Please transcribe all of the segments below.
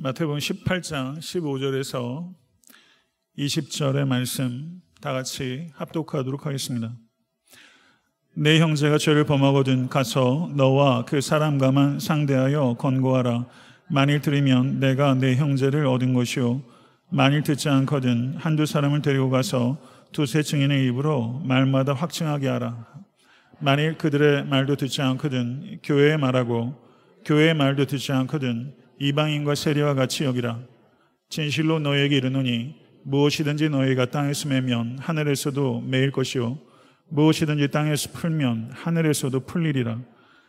마태복음 18장 15절에서 20절의 말씀 다 같이 합독하도록 하겠습니다. 내 형제가 죄를 범하거든 가서 너와 그 사람과만 상대하여 권고하라. 만일 들으면 내가 내 형제를 얻은 것이요. 만일 듣지 않거든 한두 사람을 데리고 가서 두세 증인의 입으로 말마다 확증하게 하라. 만일 그들의 말도 듣지 않거든 교회의 말하고 교회의 말도 듣지 않거든 이방인과 세리와 같이 여기라. 진실로 너에게 이르노니 무엇이든지 너희가 땅에서 매면 하늘에서도 매일 것이요 무엇이든지 땅에서 풀면 하늘에서도 풀리리라.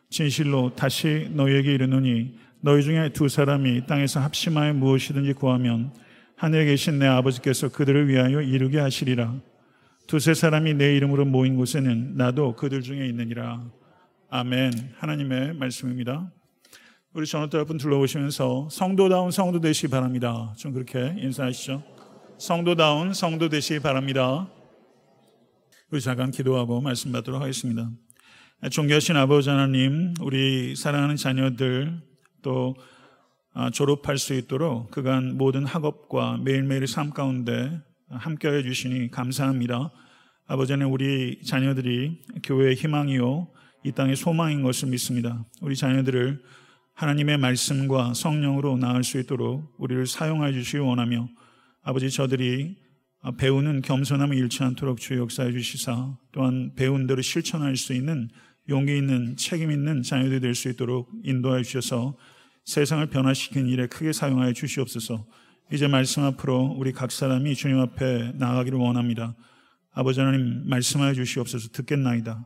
진실로 다시 너희에게 이르노니 너희 중에 두 사람이 땅에서 합심하여 무엇이든지 구하면 하늘에 계신 내 아버지께서 그들을 위하여 이루게 하시리라. 두세 사람이 내 이름으로 모인 곳에는 나도 그들 중에 있느니라. 아멘. 하나님의 말씀입니다. 우리 전원도 여러분 둘러보시면서 성도다운 성도 되시기 바랍니다. 좀 그렇게 인사하시죠. 성도다운 성도 되시기 바랍니다. 우리 잠깐 기도하고 말씀 받도록 하겠습니다. 존귀하신 아버지 하나님, 우리 사랑하는 자녀들 또 아, 졸업할 수 있도록 그간 모든 학업과 매일매일 삶 가운데 함께해 주시니 감사합니다. 아버지 는 우리 자녀들이 교회의 희망이요 이 땅의 소망인 것을 믿습니다. 우리 자녀들을 하나님의 말씀과 성령으로 나을 수 있도록 우리를 사용하여 주시기 원하며 아버지 저들이 배우는 겸손함을 잃지 않도록 주 역사해 주시사 또한 배운 대로 실천할 수 있는 용기 있는 책임 있는 자녀들이 될 수 있도록 인도하여 주셔서 세상을 변화시키는 일에 크게 사용하여 주시옵소서 이제 말씀 앞으로 우리 각 사람이 주님 앞에 나아가기를 원합니다. 아버지 하나님 말씀하여 주시옵소서 듣겠나이다.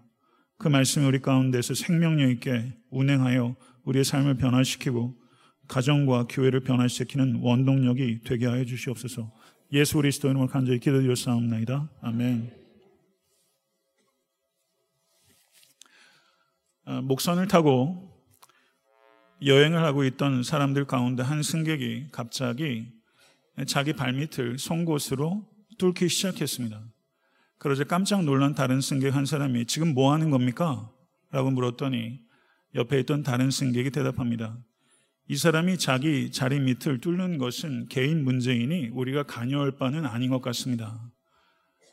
그 말씀이 우리 가운데서 생명력 있게 운행하여 우리의 삶을 변화시키고 가정과 교회를 변화시키는 원동력이 되게 하여 주시옵소서. 예수 그리스도 이름으로 간절히 기도드렸사옵나이다. 아멘. 아, 목선을 타고 여행을 하고 있던 사람들 가운데 한 승객이 갑자기 자기 발밑을 송곳으로 뚫기 시작했습니다. 그러자 깜짝 놀란 다른 승객 한 사람이 지금 뭐 하는 겁니까? 라고 물었더니 옆에 있던 다른 승객이 대답합니다. 이 사람이 자기 자리 밑을 뚫는 것은 개인 문제이니 우리가 관여할 바는 아닌 것 같습니다.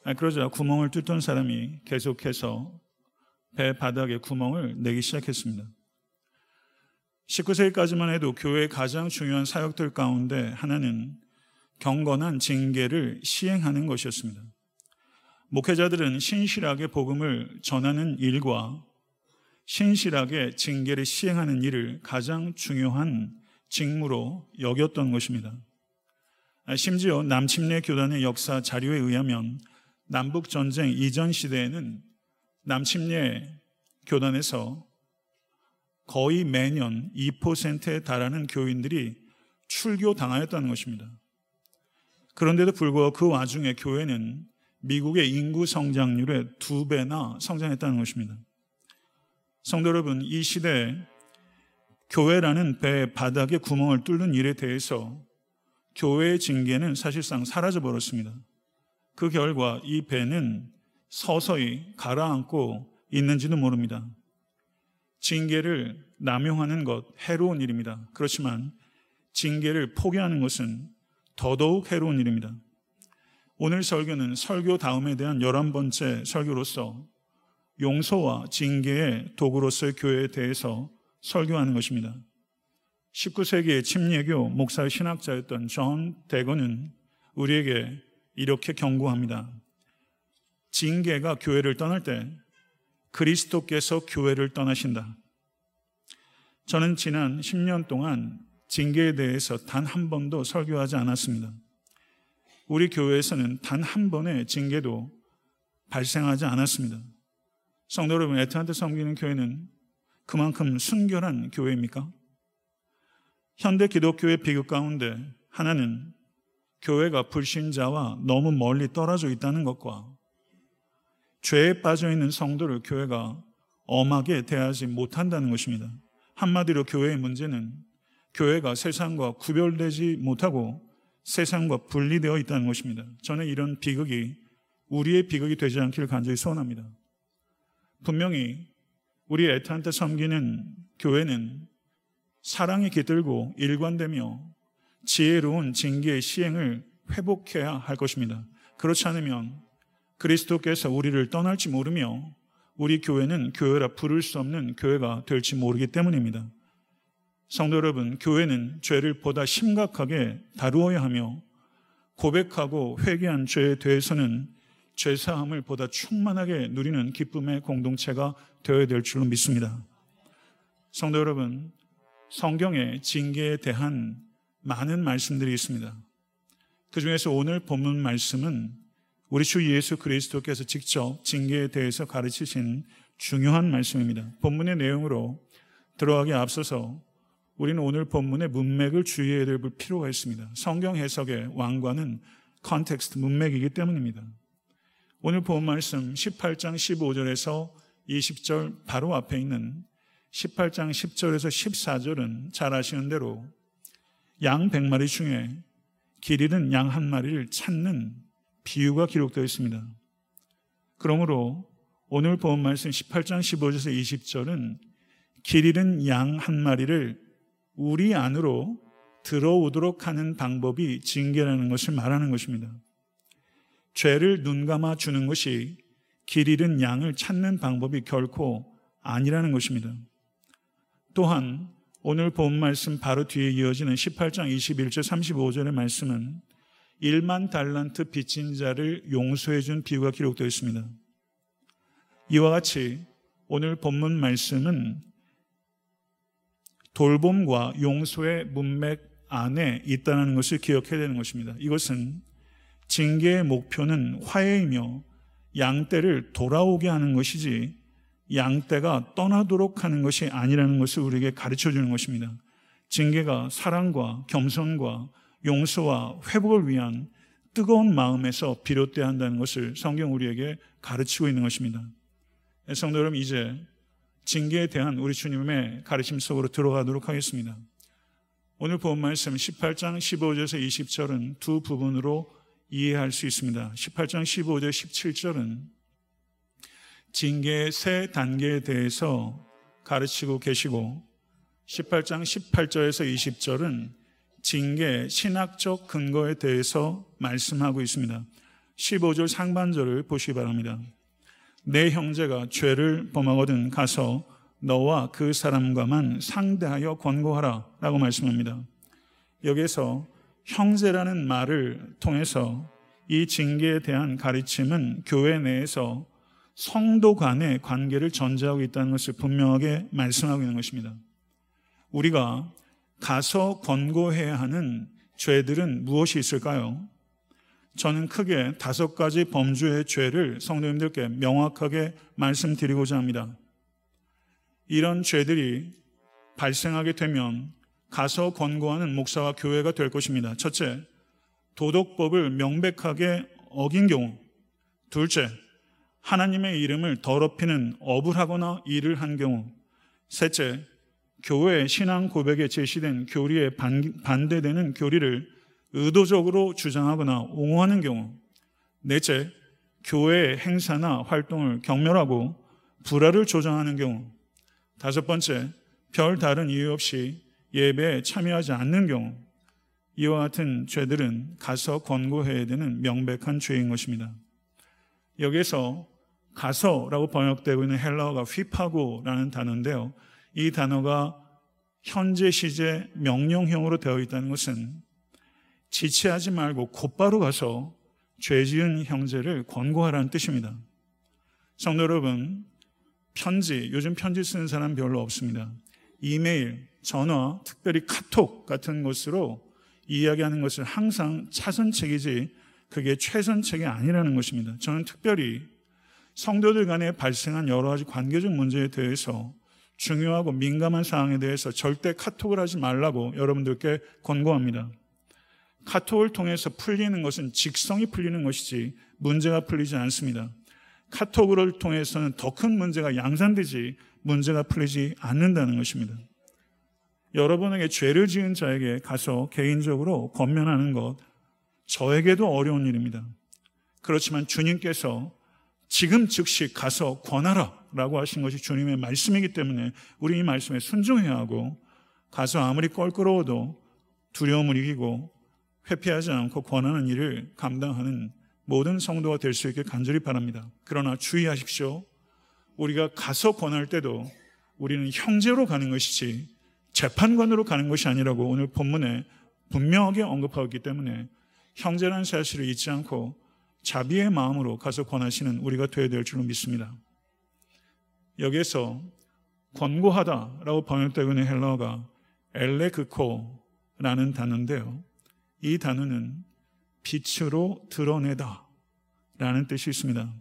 아, 그러자 구멍을 뚫던 사람이 계속해서 배 바닥에 구멍을 내기 시작했습니다. 19세기까지만 해도 교회의 가장 중요한 사역들 가운데 하나는 경건한 징계를 시행하는 것이었습니다. 목회자들은 신실하게 복음을 전하는 일과 신실하게 징계를 시행하는 일을 가장 중요한 직무로 여겼던 것입니다. 아, 심지어 남침례 교단의 역사 자료에 의하면 남북 전쟁 이전 시대에는 남침례 교단에서 거의 매년 2%에 달하는 교인들이 출교 당하였다는 것입니다. 그런데도 불구하고 그 와중에 교회는 미국의 인구 성장률의 두 배나 성장했다는 것입니다. 성도 여러분, 이 시대에 교회라는 배 바닥에 구멍을 뚫는 일에 대해서 교회의 징계는 사실상 사라져 버렸습니다. 그 결과 이 배는 서서히 가라앉고 있는지도 모릅니다. 징계를 남용하는 것 해로운 일입니다. 그렇지만 징계를 포기하는 것은 더더욱 해로운 일입니다. 오늘 설교는 설교 다음에 대한 11번째 설교로서 용서와 징계의 도구로서의 교회에 대해서 설교하는 것입니다. 19세기의 침례교 목사 신학자였던 존 대그는 우리에게 이렇게 경고합니다. 징계가 교회를 떠날 때 그리스도께서 교회를 떠나신다. 저는 지난 10년 동안 징계에 대해서 단 한 번도 설교하지 않았습니다. 우리 교회에서는 단 한 번의 징계도 발생하지 않았습니다. 성도 여러분, 에트한테 섬기는 교회는 그만큼 순결한 교회입니까? 현대 기독교의 비극 가운데 하나는 교회가 불신자와 너무 멀리 떨어져 있다는 것과 죄에 빠져 있는 성도를 교회가 엄하게 대하지 못한다는 것입니다. 한마디로 교회의 문제는 교회가 세상과 구별되지 못하고 세상과 분리되어 있다는 것입니다. 저는 이런 비극이 우리의 비극이 되지 않기를 간절히 소원합니다. 분명히 우리 애타한테 섬기는 교회는 사랑이 깃들고 일관되며 지혜로운 징계의 시행을 회복해야 할 것입니다. 그렇지 않으면 그리스도께서 우리를 떠날지 모르며 우리 교회는 교회라 부를 수 없는 교회가 될지 모르기 때문입니다. 성도 여러분, 교회는 죄를 보다 심각하게 다루어야 하며 고백하고 회개한 죄에 대해서는 죄사함을 보다 충만하게 누리는 기쁨의 공동체가 되어야 될 줄로 믿습니다. 성도 여러분, 성경의 징계에 대한 많은 말씀들이 있습니다. 그 중에서 오늘 본문 말씀은 우리 주 예수 그리스도께서 직접 징계에 대해서 가르치신 중요한 말씀입니다. 본문의 내용으로 들어가기 앞서서 우리는 오늘 본문의 문맥을 주의해야 될 필요가 있습니다. 성경 해석의 왕관은 context 문맥이기 때문입니다. 오늘 본 말씀 18장 15절에서 20절 바로 앞에 있는 18장 10절에서 14절은 잘 아시는 대로 양 100마리 중에 길 잃은 양 한 마리를 찾는 비유가 기록되어 있습니다. 그러므로 오늘 본 말씀 18장 15절에서 20절은 길 잃은 양 한 마리를 우리 안으로 들어오도록 하는 방법이 징계라는 것을 말하는 것입니다. 죄를 눈감아 주는 것이 길 잃은 양을 찾는 방법이 결코 아니라는 것입니다. 또한 오늘 본 말씀 바로 뒤에 이어지는 18장 21절 35절의 말씀은 1만 달란트 빚진 자를 용서해 준 비유가 기록되어 있습니다. 이와 같이 오늘 본문 말씀은 돌봄과 용서의 문맥 안에 있다는 것을 기억해야 되는 것입니다. 이것은 징계의 목표는 화해이며 양떼를 돌아오게 하는 것이지 양떼가 떠나도록 하는 것이 아니라는 것을 우리에게 가르쳐 주는 것입니다. 징계가 사랑과 겸손과 용서와 회복을 위한 뜨거운 마음에서 비롯돼야 한다는 것을 성경 우리에게 가르치고 있는 것입니다. 성도 여러분, 이제 징계에 대한 우리 주님의 가르침 속으로 들어가도록 하겠습니다. 오늘 본 말씀 18장 15절에서 20절은 두 부분으로 이해할 수 있습니다. 18장 15절 17절은 징계의 세 단계에 대해서 가르치고 계시고 18장 18절에서 20절은 징계 신학적 근거에 대해서 말씀하고 있습니다. 15절 상반절을 보시기 바랍니다. 내 형제가 죄를 범하거든 가서 너와 그 사람과만 상대하여 권고하라 라고 말씀합니다. 여기서 형제라는 말을 통해서 이 징계에 대한 가르침은 교회 내에서 성도 간의 관계를 전제하고 있다는 것을 분명하게 말씀하고 있는 것입니다. 우리가 가서 권고해야 하는 죄들은 무엇이 있을까요? 저는 크게 다섯 가지 범주의 죄를 성도님들께 명확하게 말씀드리고자 합니다. 이런 죄들이 발생하게 되면 가서 권고하는 목사와 교회가 될 것입니다. 첫째, 도덕법을 명백하게 어긴 경우. 둘째, 하나님의 이름을 더럽히는 업을 하거나 일을 한 경우. 셋째, 교회 신앙 고백에 제시된 교리에 반대되는 교리를 의도적으로 주장하거나 옹호하는 경우. 넷째, 교회의 행사나 활동을 경멸하고 불화를 조장하는 경우. 다섯 번째, 별 다른 이유 없이 예배에 참여하지 않는 경우. 이와 같은 죄들은 가서 권고해야 되는 명백한 죄인 것입니다. 여기서 가서라고 번역되고 있는 헬라어가 휘파고라는 단어인데요. 이 단어가 현재 시제 명령형으로 되어 있다는 것은 지체하지 말고 곧바로 가서 죄 지은 형제를 권고하라는 뜻입니다. 성도 여러분, 편지, 요즘 편지 쓰는 사람 별로 없습니다. 이메일, 전화, 특별히 카톡 같은 것으로 이야기하는 것을 항상 차선책이지 그게 최선책이 아니라는 것입니다. 저는 특별히 성도들 간에 발생한 여러 가지 관계적 문제에 대해서 중요하고 민감한 사항에 대해서 절대 카톡을 하지 말라고 여러분들께 권고합니다. 카톡을 통해서 풀리는 것은 직성이 풀리는 것이지 문제가 풀리지 않습니다. 카톡을 통해서는 더 큰 문제가 양산되지 문제가 풀리지 않는다는 것입니다. 여러분에게 죄를 지은 자에게 가서 개인적으로 권면하는 것 저에게도 어려운 일입니다. 그렇지만 주님께서 지금 즉시 가서 권하라 라고 하신 것이 주님의 말씀이기 때문에 우리 이 말씀에 순종해야 하고 가서 아무리 껄끄러워도 두려움을 이기고 회피하지 않고 권하는 일을 감당하는 모든 성도가 될 수 있게 간절히 바랍니다. 그러나 주의하십시오. 우리가 가서 권할 때도 우리는 형제로 가는 것이지 재판관으로 가는 것이 아니라고 오늘 본문에 분명하게 언급하고 있기 때문에 형제라는 사실을 잊지 않고 자비의 마음으로 가서 권하시는 우리가 되어야 될 줄로 믿습니다. 여기에서 권고하다라고 번역되고 있는 헬라어가 엘레그코라는 단어인데요. 이 단어는 빛으로 드러내다 라는 뜻이 있습니다.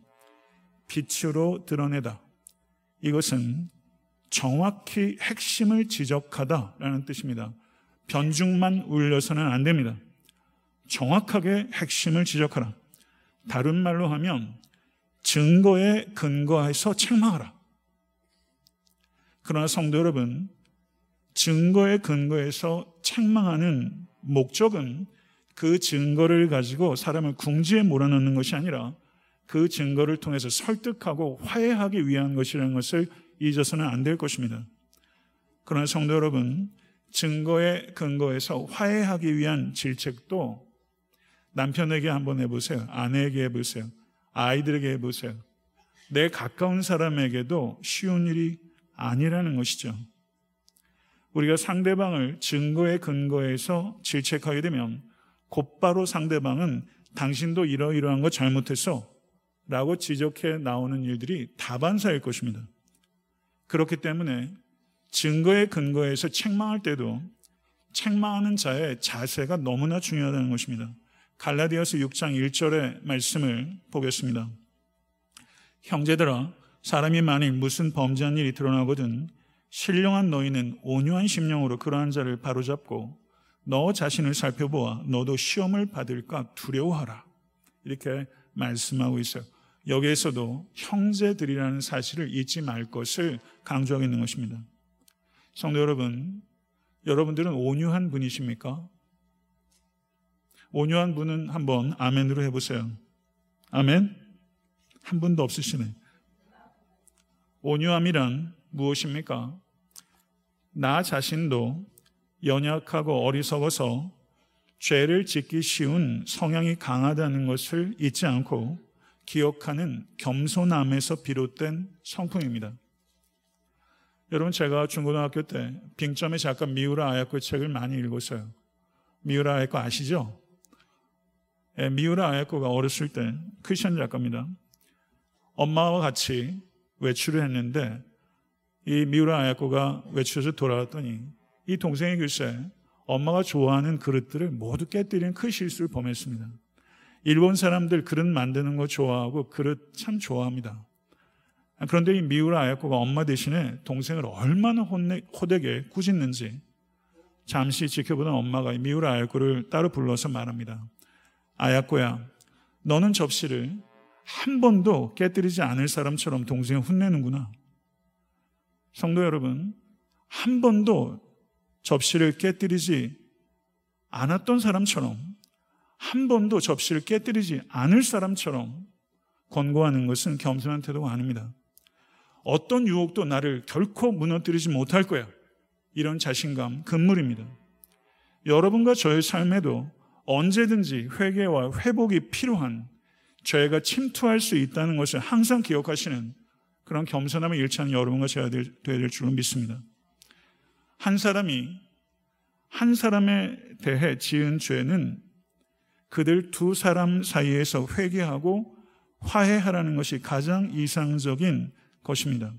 빛으로 드러내다. 이것은 정확히 핵심을 지적하다 라는 뜻입니다. 변죽만 울려서는 안 됩니다. 정확하게 핵심을 지적하라. 다른 말로 하면 증거에 근거해서 책망하라. 그러나 성도 여러분, 증거에 근거해서 책망하는 목적은 그 증거를 가지고 사람을 궁지에 몰아넣는 것이 아니라 그 증거를 통해서 설득하고 화해하기 위한 것이라는 것을 잊어서는 안 될 것입니다. 그러나 성도 여러분, 증거에 근거해서 화해하기 위한 질책도 남편에게 한번 해보세요. 아내에게 해보세요. 아이들에게 해보세요. 내 가까운 사람에게도 쉬운 일이 아니라는 것이죠. 우리가 상대방을 증거에 근거해서 질책하게 되면 곧바로 상대방은 당신도 이러이러한 거 잘못했어 라고 지적해 나오는 일들이 다반사일 것입니다. 그렇기 때문에 증거에 근거해서 책망할 때도 책망하는 자의 자세가 너무나 중요하다는 것입니다. 갈라디아서 6장 1절의 말씀을 보겠습니다. 형제들아 사람이 만일 무슨 범죄한 일이 드러나거든 신령한 너희는 온유한 심령으로 그러한 자를 바로잡고 너 자신을 살펴보아 너도 시험을 받을까 두려워하라. 이렇게 말씀하고 있어요. 여기에서도 형제들이라는 사실을 잊지 말 것을 강조하고 있는 것입니다. 성도 여러분, 여러분들은 온유한 분이십니까? 온유한 분은 한번 아멘으로 해보세요. 아멘? 한 분도 없으시네. 온유함이란 무엇입니까? 나 자신도 연약하고 어리석어서 죄를 짓기 쉬운 성향이 강하다는 것을 잊지 않고 기억하는 겸손함에서 비롯된 성품입니다. 여러분 제가 중고등학교 때 빙점의 작가 미우라 아야코 책을 많이 읽었어요. 미우라 아야코 아시죠? 예, 미우라 아야코가 어렸을 때 크리스천 작가입니다. 엄마와 같이 외출을 했는데 이 미우라 아야코가 외출해서 돌아왔더니 이 동생이 글쎄 엄마가 좋아하는 그릇들을 모두 깨뜨리는 큰 실수를 범했습니다. 일본 사람들 그릇 만드는 거 좋아하고 그릇 참 좋아합니다. 그런데 이 미우라 아야코가 엄마 대신에 동생을 얼마나 혼내, 호되게 꾸짖는지 잠시 지켜보던 엄마가 미우라 아야코를 따로 불러서 말합니다. 아야코야, 너는 접시를 한 번도 깨뜨리지 않을 사람처럼 동생을 혼내는구나. 성도 여러분, 한 번도 접시를 깨뜨리지 않았던 사람처럼 한 번도 접시를 깨뜨리지 않을 사람처럼 권고하는 것은 겸손한 태도가 아닙니다. 어떤 유혹도 나를 결코 무너뜨리지 못할 거야. 이런 자신감, 금물입니다. 여러분과 저의 삶에도 언제든지 회개와 회복이 필요한 죄가 침투할 수 있다는 것을 항상 기억하시는 그런 겸손함을 않은 여러분과 제가 되어야 될 줄로 믿습니다. 한 사람이 한 사람에 대해 지은 죄는 그들 두 사람 사이에서 회개하고 화해하라는 것이 가장 이상적인 것입니다.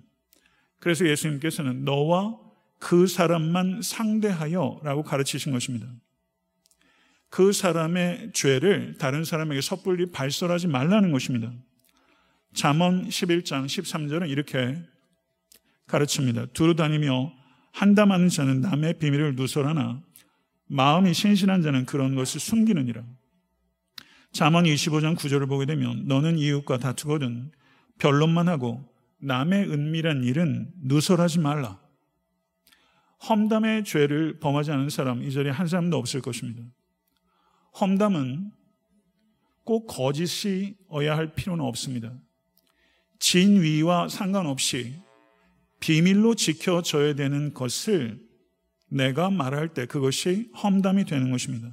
그래서 예수님께서는 너와 그 사람만 상대하여 라고 가르치신 것입니다. 그 사람의 죄를 다른 사람에게 섣불리 발설하지 말라는 것입니다. 잠언 11장 13절은 이렇게 가르칩니다. 두루 다니며 한담하는 자는 남의 비밀을 누설하나 마음이 신실한 자는 그런 것을 숨기느니라. 잠언 25장 9절을 보게 되면 너는 이웃과 다투거든 변론만 하고 남의 은밀한 일은 누설하지 말라. 험담의 죄를 범하지 않은 사람 이 자리에 한 사람도 없을 것입니다. 험담은 꼭 거짓이어야 할 필요는 없습니다. 진위와 상관없이 비밀로 지켜져야 되는 것을 내가 말할 때 그것이 험담이 되는 것입니다.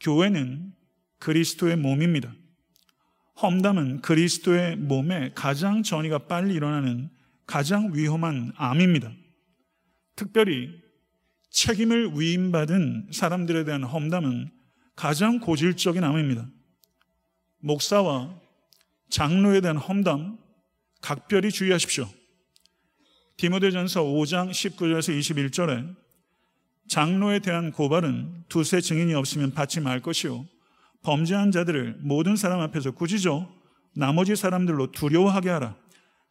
교회는 그리스도의 몸입니다. 험담은 그리스도의 몸에 가장 전이가 빨리 일어나는 가장 위험한 암입니다. 특별히 책임을 위임받은 사람들에 대한 험담은 가장 고질적인 암입니다. 목사와 장로에 대한 험담 각별히 주의하십시오. 디모데전서 5장 19절에서 21절에 장로에 대한 고발은 두세 증인이 없으면 받지 말 것이요 범죄한 자들을 모든 사람 앞에서 꾸짖어 나머지 사람들로 두려워하게 하라.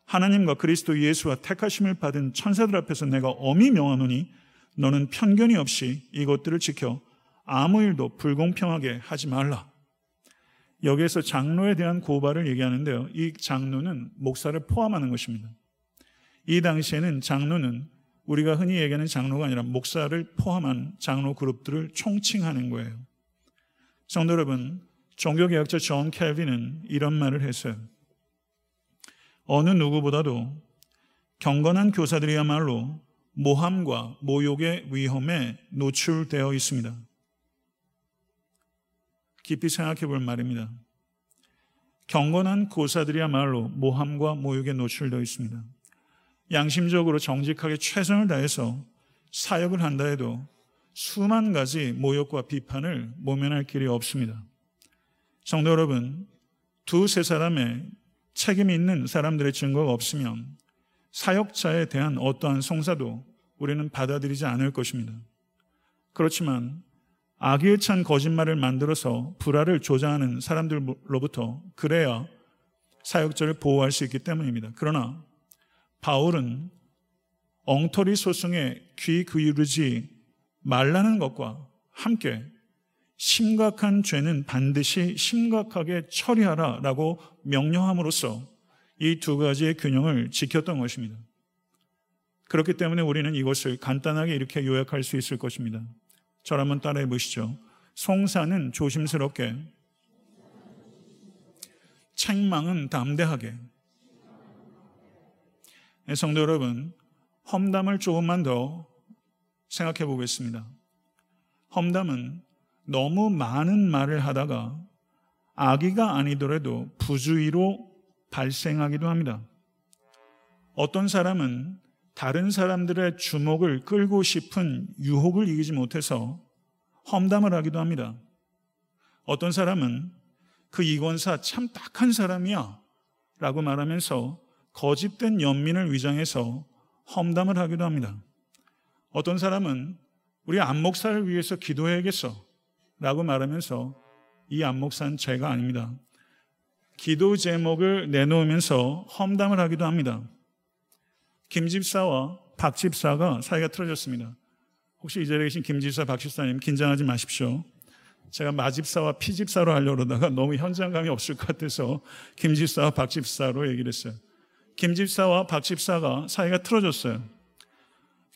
하나님과 그리스도 예수와 택하심을 받은 천사들 앞에서 내가 엄히 명하노니 너는 편견이 없이 이것들을 지켜 아무 일도 불공평하게 하지 말라. 여기에서 장로에 대한 고발을 얘기하는데요. 이 장로는 목사를 포함하는 것입니다. 이 당시에는 장로는 우리가 흔히 얘기하는 장로가 아니라 목사를 포함한 장로 그룹들을 총칭하는 거예요. 성도 여러분, 종교개혁자 존 칼빈은 이런 말을 했어요. 어느 누구보다도 경건한 교사들이야말로 모함과 모욕의 위험에 노출되어 있습니다. 깊이 생각해 볼 말입니다. 경건한 교사들이야말로 모함과 모욕에 노출되어 있습니다. 양심적으로 정직하게 최선을 다해서 사역을 한다 해도 수만 가지 모욕과 비판을 모면할 길이 없습니다. 성도 여러분, 두 세 사람의 책임 있는 사람들의 증거가 없으면 사역자에 대한 어떠한 송사도 우리는 받아들이지 않을 것입니다. 그렇지만 악의에 찬 거짓말을 만들어서 불화를 조장하는 사람들로부터 그래야 사역자를 보호할 수 있기 때문입니다. 그러나 바울은 엉터리 소송에 귀 기울이지 말라는 것과 함께 심각한 죄는 반드시 심각하게 처리하라 라고 명령함으로써 이 두 가지의 균형을 지켰던 것입니다. 그렇기 때문에 우리는 이것을 간단하게 이렇게 요약할 수 있을 것입니다. 저를 한번 따라해 보시죠. 송사는 조심스럽게, 책망은 담대하게, 네, 성도 여러분, 험담을 조금만 더 생각해 보겠습니다. 험담은 너무 많은 말을 하다가 악의가 아니더라도 부주의로 발생하기도 합니다. 어떤 사람은 다른 사람들의 주목을 끌고 싶은 유혹을 이기지 못해서 험담을 하기도 합니다. 어떤 사람은 그 이권사 참 딱한 사람이야 라고 말하면서 거짓된 연민을 위장해서 험담을 하기도 합니다. 어떤 사람은 우리 안목사를 위해서 기도해야겠어 라고 말하면서 이 안목사는 죄가 아닙니다. 기도 제목을 내놓으면서 험담을 하기도 합니다. 김 집사와 박 집사가 사이가 틀어졌습니다. 혹시 이 자리에 계신 김 집사, 박 집사님 긴장하지 마십시오. 제가 마 집사와 피 집사로 하려고 그러다가 너무 현장감이 없을 것 같아서 김 집사와 박 집사로 얘기를 했어요. 김 집사와 박 집사가 사이가 틀어졌어요.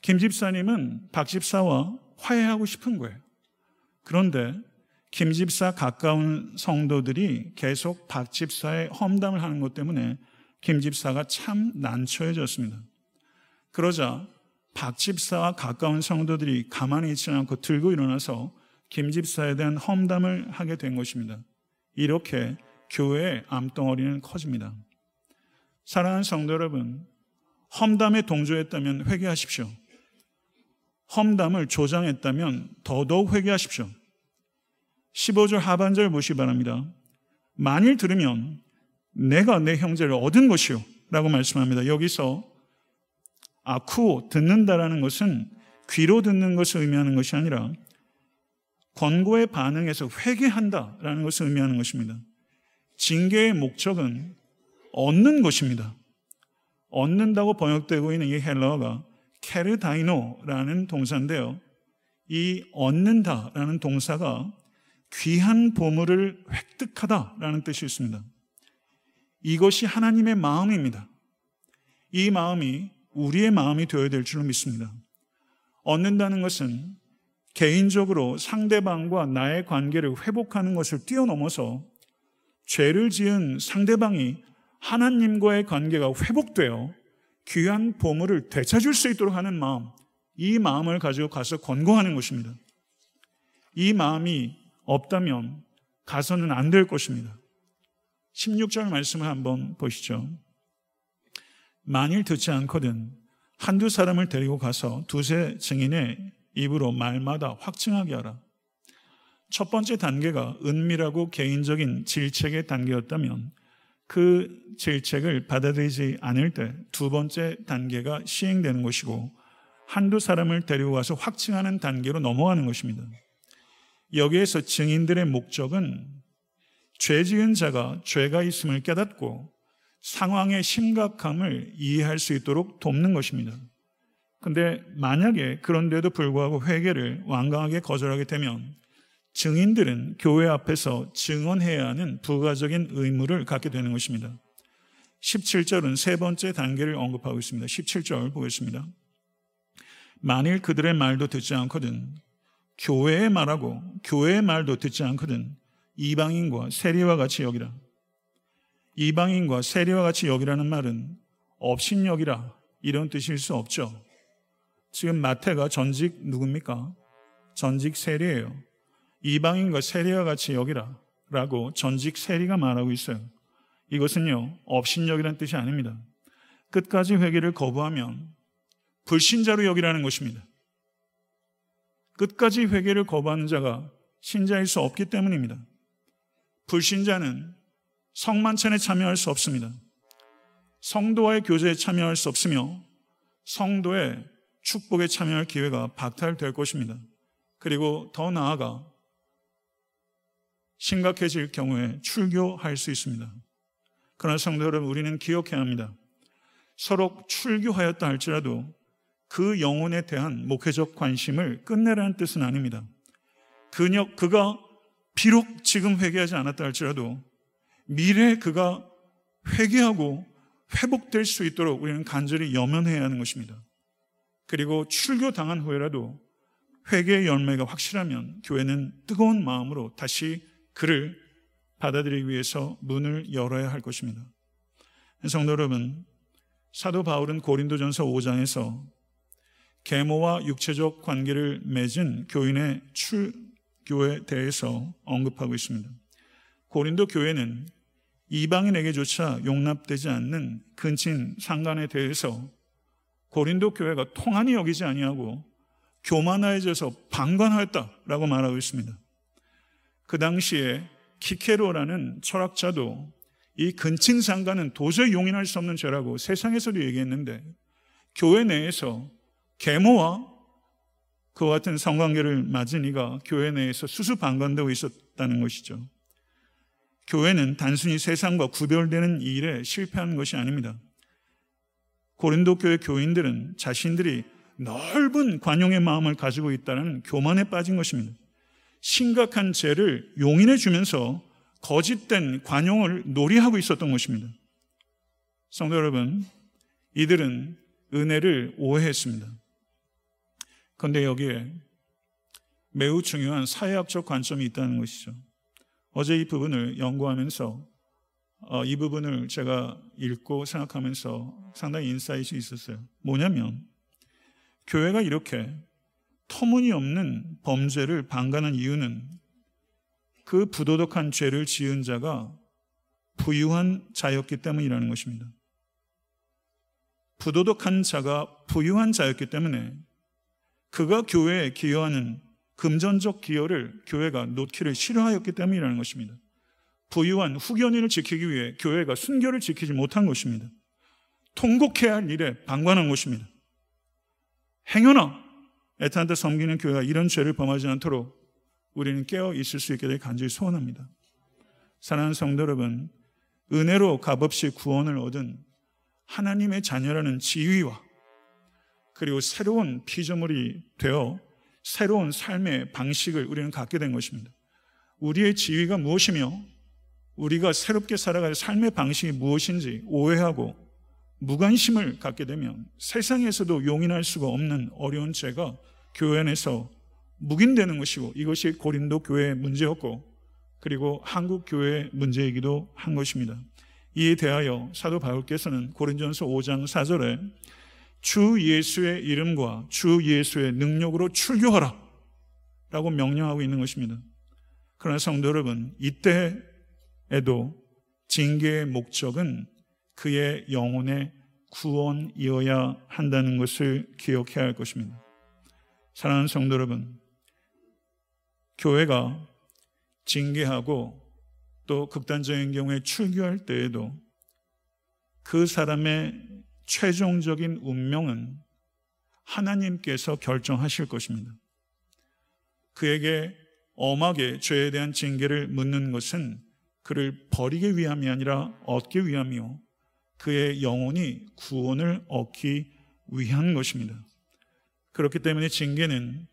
김 집사님은 박 집사와 화해하고 싶은 거예요. 그런데 김 집사 가까운 성도들이 계속 박 집사의 험담을 하는 것 때문에 김 집사가 참 난처해졌습니다. 그러자 박 집사와 가까운 성도들이 가만히 있지 않고 들고 일어나서 김 집사에 대한 험담을 하게 된 것입니다. 이렇게 교회의 암덩어리는 커집니다. 사랑하는 성도 여러분, 험담에 동조했다면 회개하십시오. 험담을 조장했다면 더더욱 회개하십시오. 15절 하반절 보시 바랍니다. 만일 들으면 내가 내 형제를 얻은 것이요. 라고 말씀합니다. 여기서 아쿠, 듣는다라는 것은 귀로 듣는 것을 의미하는 것이 아니라 권고에 반응해서 회개한다라는 것을 의미하는 것입니다. 징계의 목적은 얻는 것입니다. 얻는다고 번역되고 있는 이 헬러어가 케르다이노라는 동사인데요. 이 얻는다라는 동사가 귀한 보물을 획득하다라는 뜻이 있습니다. 이것이 하나님의 마음입니다. 이 마음이 우리의 마음이 되어야 될 줄로 믿습니다. 얻는다는 것은 개인적으로 상대방과 나의 관계를 회복하는 것을 뛰어넘어서 죄를 지은 상대방이 하나님과의 관계가 회복되어 귀한 보물을 되찾을 수 있도록 하는 마음, 이 마음을 가지고 가서 권고하는 것입니다. 이 마음이 없다면 가서는 안 될 것입니다. 16절 말씀을 한번 보시죠. 만일 듣지 않거든 한두 사람을 데리고 가서 두세 증인의 입으로 말마다 확증하게 하라. 첫 번째 단계가 은밀하고 개인적인 질책의 단계였다면 그 질책을 받아들이지 않을 때 두 번째 단계가 시행되는 것이고 한두 사람을 데리고 가서 확증하는 단계로 넘어가는 것입니다. 여기에서 증인들의 목적은 죄 지은 자가 죄가 있음을 깨닫고 상황의 심각함을 이해할 수 있도록 돕는 것입니다. 근데 만약에 그런데도 불구하고 회개를 완강하게 거절하게 되면 증인들은 교회 앞에서 증언해야 하는 부가적인 의무를 갖게 되는 것입니다. 17절은 세 번째 단계를 언급하고 있습니다. 17절 보겠습니다. 만일 그들의 말도 듣지 않거든 교회의 말하고 교회의 말도 듣지 않거든 이방인과 세리와 같이 여기라. 이방인과 세리와 같이 여기라는 말은 업신여기라 이런 뜻일 수 없죠. 지금 마태가 전직 누굽니까? 전직 세리예요. 이방인과 세리와 같이 여기라 라고 전직 세리가 말하고 있어요. 이것은요, 업신여기란 뜻이 아닙니다. 끝까지 회개를 거부하면 불신자로 여기라는 것입니다. 끝까지 회개를 거부하는 자가 신자일 수 없기 때문입니다. 불신자는 성만찬에 참여할 수 없습니다. 성도와의 교제에 참여할 수 없으며 성도의 축복에 참여할 기회가 박탈될 것입니다. 그리고 더 나아가 심각해질 경우에 출교할 수 있습니다. 그러나 성도 여러분, 우리는 기억해야 합니다. 서로 출교하였다 할지라도 그 영혼에 대한 목회적 관심을 끝내라는 뜻은 아닙니다. 그녀, 그가 비록 지금 회개하지 않았다 할지라도 미래에 그가 회개하고 회복될 수 있도록 우리는 간절히 염원해야 하는 것입니다. 그리고 출교당한 후에라도 회개의 열매가 확실하면 교회는 뜨거운 마음으로 다시 그를 받아들이기 위해서 문을 열어야 할 것입니다. 성도 여러분, 사도 바울은 고린도전서 5장에서 계모와 육체적 관계를 맺은 교인의 출교에 대해서 언급하고 있습니다. 고린도 교회는 이방인에게조차 용납되지 않는 근친 상관에 대해서 고린도 교회가 통한이 여기지 아니하고 교만해져서 방관하였다라고 말하고 있습니다. 그 당시에 키케로라는 철학자도 이 근친 상관은 도저히 용인할 수 없는 죄라고 세상에서도 얘기했는데 교회 내에서 계모와 그와 같은 성관계를 맞은 이가 교회 내에서 수수방관되고 있었다는 것이죠. 교회는 단순히 세상과 구별되는 일에 실패한 것이 아닙니다. 고린도 교회 교인들은 자신들이 넓은 관용의 마음을 가지고 있다는 교만에 빠진 것입니다. 심각한 죄를 용인해 주면서 거짓된 관용을 놀이하고 있었던 것입니다. 성도 여러분, 이들은 은혜를 오해했습니다. 그런데 여기에 매우 중요한 사회학적 관점이 있다는 것이죠. 어제 이 부분을 연구하면서 어, 이 부분을 제가 읽고 생각하면서 상당히 insight 있었어요. 뭐냐면 교회가 이렇게 터무니없는 범죄를 방관한 이유는 그 부도덕한 죄를 지은 자가 부유한 자였기 때문이라는 것입니다. 부도덕한 자가 부유한 자였기 때문에 그가 교회에 기여하는 금전적 기여를 교회가 놓기를 싫어하였기 때문이라는 것입니다. 부유한 후견인을 지키기 위해 교회가 순결을 지키지 못한 것입니다. 통곡해야 할 일에 방관한 것입니다. 행여나 애타한테 섬기는 교회가 이런 죄를 범하지 않도록 우리는 깨어 있을 수 있게 될 간절히 소원합니다. 사랑하는 성도 여러분, 은혜로 값없이 구원을 얻은 하나님의 자녀라는 지위와 그리고 새로운 피조물이 되어 새로운 삶의 방식을 우리는 갖게 된 것입니다. 우리의 지위가 무엇이며 우리가 새롭게 살아갈 삶의 방식이 무엇인지 오해하고 무관심을 갖게 되면 세상에서도 용인할 수가 없는 어려운 죄가 교회 안에서 묵인되는 것이고 이것이 고린도 교회의 문제였고 그리고 한국 교회의 문제이기도 한 것입니다. 이에 대하여 사도 바울께서는 고린전서 5장 4절에 주 예수의 이름과 주 예수의 능력으로 출교하라 라고 명령하고 있는 것입니다. 그러나 성도 여러분, 이때에도 징계의 목적은 그의 영혼의 구원이어야 한다는 것을 기억해야 할 것입니다. 사랑하는 성도 여러분, 교회가 징계하고 또 극단적인 경우에 출교할 때에도 그 사람의 최종적인 운명은 하나님께서 결정하실 것입니다. 그에게 엄하게 죄에 대한 징계를 묻는 것은 그를 버리기 위함이 아니라 얻기 위함이요. 그의 영혼이 구원을 얻기 위한 것입니다. 그렇기 때문에 징계는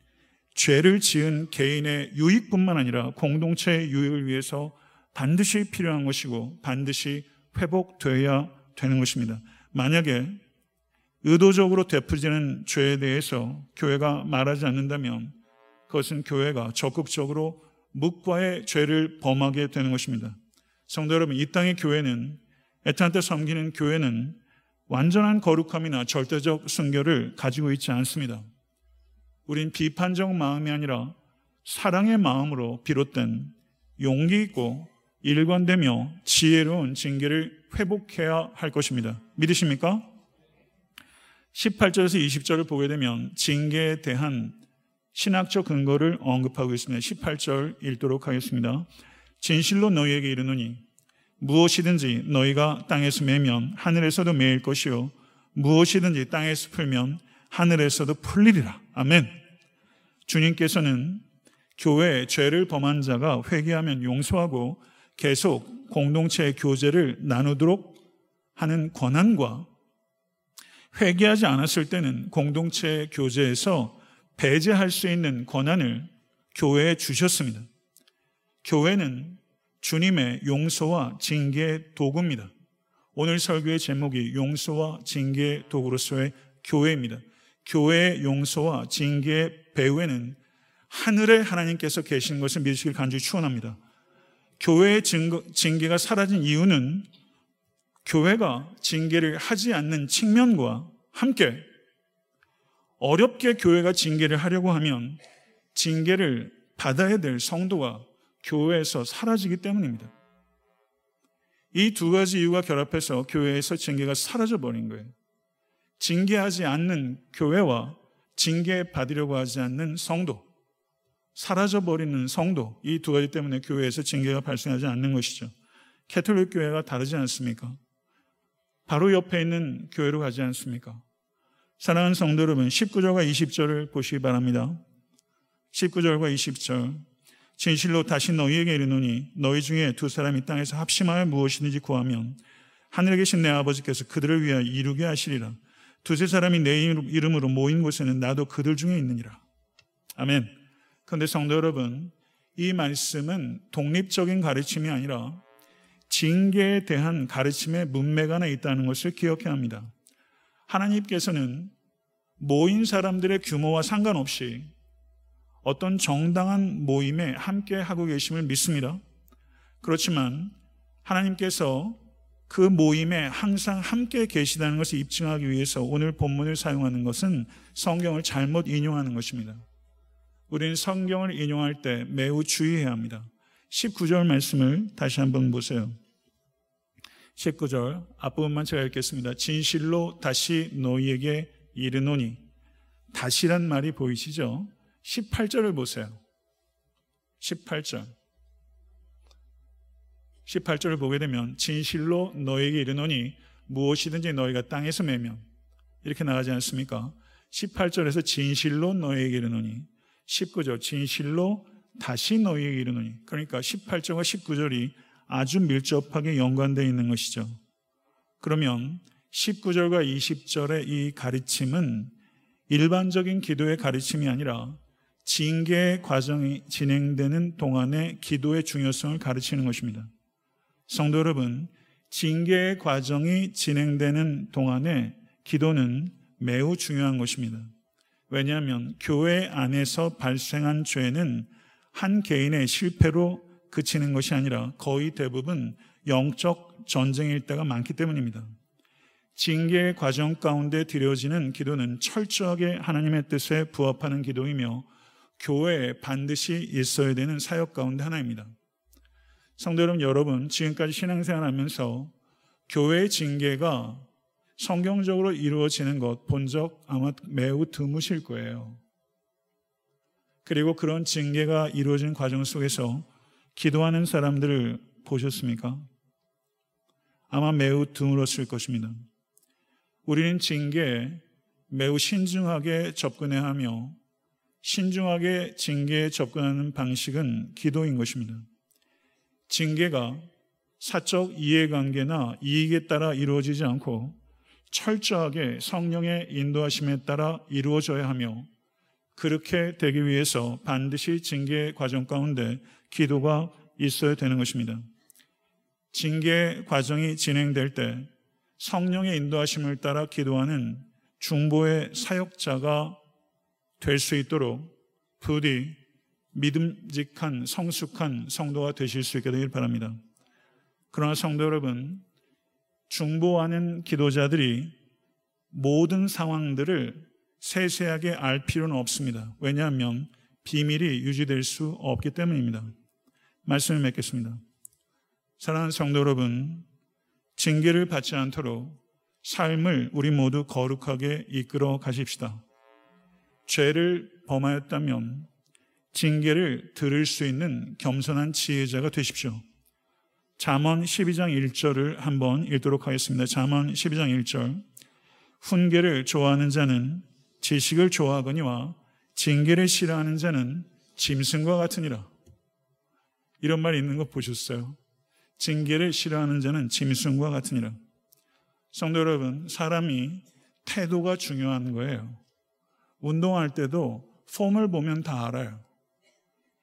죄를 지은 개인의 유익뿐만 아니라 공동체의 유익을 위해서 반드시 필요한 것이고 반드시 회복되어야 되는 것입니다. 만약에 의도적으로 되풀이되는 죄에 대해서 교회가 말하지 않는다면 그것은 교회가 적극적으로 묵과의 죄를 범하게 되는 것입니다. 성도 여러분, 이 땅의 교회는 애타한테 섬기는 교회는 완전한 거룩함이나 절대적 순결을 가지고 있지 않습니다. 우린 비판적 마음이 아니라 사랑의 마음으로 비롯된 용기 있고 일관되며 지혜로운 징계를 회복해야 할 것입니다. 믿으십니까? 18절에서 20절을 보게 되면 징계에 대한 신학적 근거를 언급하고 있습니다. 18절 읽도록 하겠습니다. 진실로 너희에게 이르노니 무엇이든지 너희가 땅에서 매면 하늘에서도 매일 것이요 무엇이든지 땅에서 풀면 하늘에서도 풀리리라. 아멘. 주님께서는 교회에 죄를 범한 자가 회개하면 용서하고 계속 공동체의 교제를 나누도록 하는 권한과 회개하지 않았을 때는 공동체의 교제에서 배제할 수 있는 권한을 교회에 주셨습니다. 교회는 주님의 용서와 징계의 도구입니다. 오늘 설교의 제목이 용서와 징계의 도구로서의 교회입니다. 교회의 용서와 징계의 배후에는 하늘의 하나님께서 계신 것을 믿으시길 간절히 추원합니다. 교회의 징계가 사라진 이유는 교회가 징계를 하지 않는 측면과 함께 어렵게 교회가 징계를 하려고 하면 징계를 받아야 될 성도가 교회에서 사라지기 때문입니다. 이 두 가지 이유가 결합해서 교회에서 징계가 사라져 버린 거예요. 징계하지 않는 교회와 징계 받으려고 하지 않는 성도, 사라져 버리는 성도, 이 두 가지 때문에 교회에서 징계가 발생하지 않는 것이죠. 캐톨릭 교회가 다르지 않습니까? 바로 옆에 있는 교회로 가지 않습니까? 사랑하는 성도 여러분, 19절과 20절을 보시기 바랍니다. 19절과 20절. 진실로 다시 너희에게 이르노니 너희 중에 두 사람이 땅에서 합심하여 무엇이든지 구하면 하늘에 계신 내 아버지께서 그들을 위하여 이루게 하시리라. 두세 사람이 내 이름으로 모인 곳에는 나도 그들 중에 있느니라. 아멘. 그런데 성도 여러분, 이 말씀은 독립적인 가르침이 아니라 징계에 대한 가르침의 문맥 안에 있다는 것을 기억해야 합니다. 하나님께서는 모인 사람들의 규모와 상관없이 어떤 정당한 모임에 함께 하고 계심을 믿습니다. 그렇지만 하나님께서 그 모임에 항상 함께 계시다는 것을 입증하기 위해서 오늘 본문을 사용하는 것은 성경을 잘못 인용하는 것입니다. 우리는 성경을 인용할 때 매우 주의해야 합니다. 19절 말씀을 다시 한번 보세요. 19절 앞부분만 제가 읽겠습니다. 진실로 다시 너희에게 이르노니 다시란 말이 보이시죠? 18절을 보세요. 18절. 18절을 보게 되면 진실로 너에게 이르노니 무엇이든지 너희가 땅에서 매면 이렇게 나가지 않습니까? 18절에서 진실로 너에게 이르노니 19절 진실로 다시 너희에게 이르노니 그러니까 18절과 19절이 아주 밀접하게 연관되어 있는 것이죠. 그러면 19절과 20절의 이 가르침은 일반적인 기도의 가르침이 아니라 징계 과정이 진행되는 동안의 기도의 중요성을 가르치는 것입니다. 성도 여러분, 징계 과정이 진행되는 동안에 기도는 매우 중요한 것입니다. 왜냐하면 교회 안에서 발생한 죄는 한 개인의 실패로 그치는 것이 아니라 거의 대부분 영적 전쟁일 때가 많기 때문입니다. 징계 과정 가운데 드려지는 기도는 철저하게 하나님의 뜻에 부합하는 기도이며 교회에 반드시 있어야 되는 사역 가운데 하나입니다. 성도 여러분, 여러분 지금까지 신앙생활 하면서 교회의 징계가 성경적으로 이루어지는 것 본 적 아마 매우 드무실 거예요. 그리고 그런 징계가 이루어진 과정 속에서 기도하는 사람들을 보셨습니까? 아마 매우 드물었을 것입니다. 우리는 징계에 매우 신중하게 접근해야 하며 신중하게 징계에 접근하는 방식은 기도인 것입니다. 징계가 사적 이해관계나 이익에 따라 이루어지지 않고 철저하게 성령의 인도하심에 따라 이루어져야 하며 그렇게 되기 위해서 반드시 징계 과정 가운데 기도가 있어야 되는 것입니다. 징계 과정이 진행될 때 성령의 인도하심을 따라 기도하는 중보의 사역자가 될 수 있도록 부디 믿음직한 성숙한 성도가 되실 수 있게 되길 바랍니다. 그러나 성도 여러분, 중보하는 기도자들이 모든 상황들을 세세하게 알 필요는 없습니다. 왜냐하면 비밀이 유지될 수 없기 때문입니다. 말씀을 맺겠습니다. 사랑하는 성도 여러분, 징계를 받지 않도록 삶을 우리 모두 거룩하게 이끌어 가십시다. 죄를 범하였다면 징계를 들을 수 있는 겸손한 지혜자가 되십시오. 잠언 12장 1절을 한번 읽도록 하겠습니다. 잠언 12장 1절. 훈계를 좋아하는 자는 지식을 좋아하거니와 징계를 싫어하는 자는 짐승과 같으니라. 이런 말 있는 거 보셨어요? 징계를 싫어하는 자는 짐승과 같으니라. 성도 여러분, 사람이 태도가 중요한 거예요. 운동할 때도 폼을 보면 다 알아요.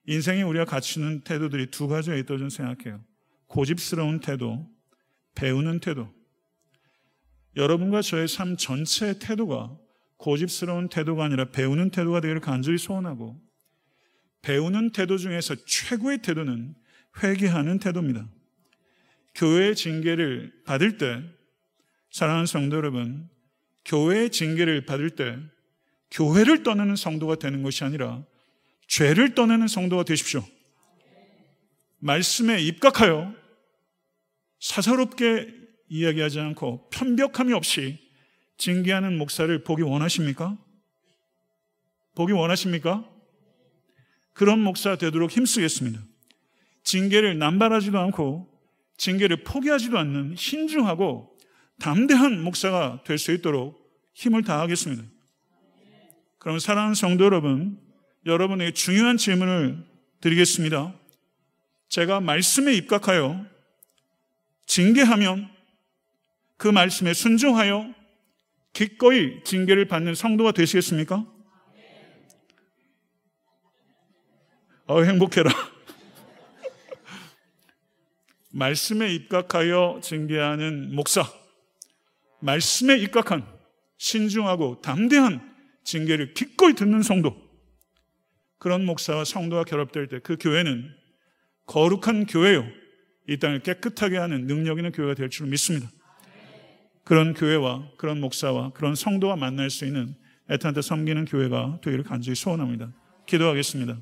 인생에 우리가 갖추는 태도들이 두 가지가 있다고 저는 생각해요. 고집스러운 태도, 배우는 태도. 여러분과 저의 삶 전체의 태도가 고집스러운 태도가 아니라 배우는 태도가 되기를 간절히 소원하고 배우는 태도 중에서 최고의 태도는 회개하는 태도입니다. 교회의 징계를 받을 때 사랑하는 성도 여러분, 교회의 징계를 받을 때 교회를 떠나는 성도가 되는 것이 아니라 죄를 떠나는 성도가 되십시오. 말씀에 입각하여 사사롭게 이야기하지 않고 편벽함이 없이 징계하는 목사를 보기 원하십니까? 보기 원하십니까? 그런 목사 되도록 힘쓰겠습니다. 징계를 남발하지도 않고 징계를 포기하지도 않는 신중하고 담대한 목사가 될 수 있도록 힘을 다하겠습니다. 그럼 사랑하는 성도 여러분, 여러분에게 중요한 질문을 드리겠습니다. 제가 말씀에 입각하여 징계하면 그 말씀에 순종하여 기꺼이 징계를 받는 성도가 되시겠습니까? 어, 행복해라. 말씀에 입각하여 징계하는 목사, 말씀에 입각한 신중하고 담대한 징계를 기꺼이 듣는 성도, 그런 목사와 성도가 결합될 때 그 교회는 거룩한 교회요. 이 땅을 깨끗하게 하는 능력 있는 교회가 될 줄 믿습니다. 그런 교회와 그런 목사와 그런 성도와 만날 수 있는 애타한테 섬기는 교회가 되기를 간절히 소원합니다. 기도하겠습니다.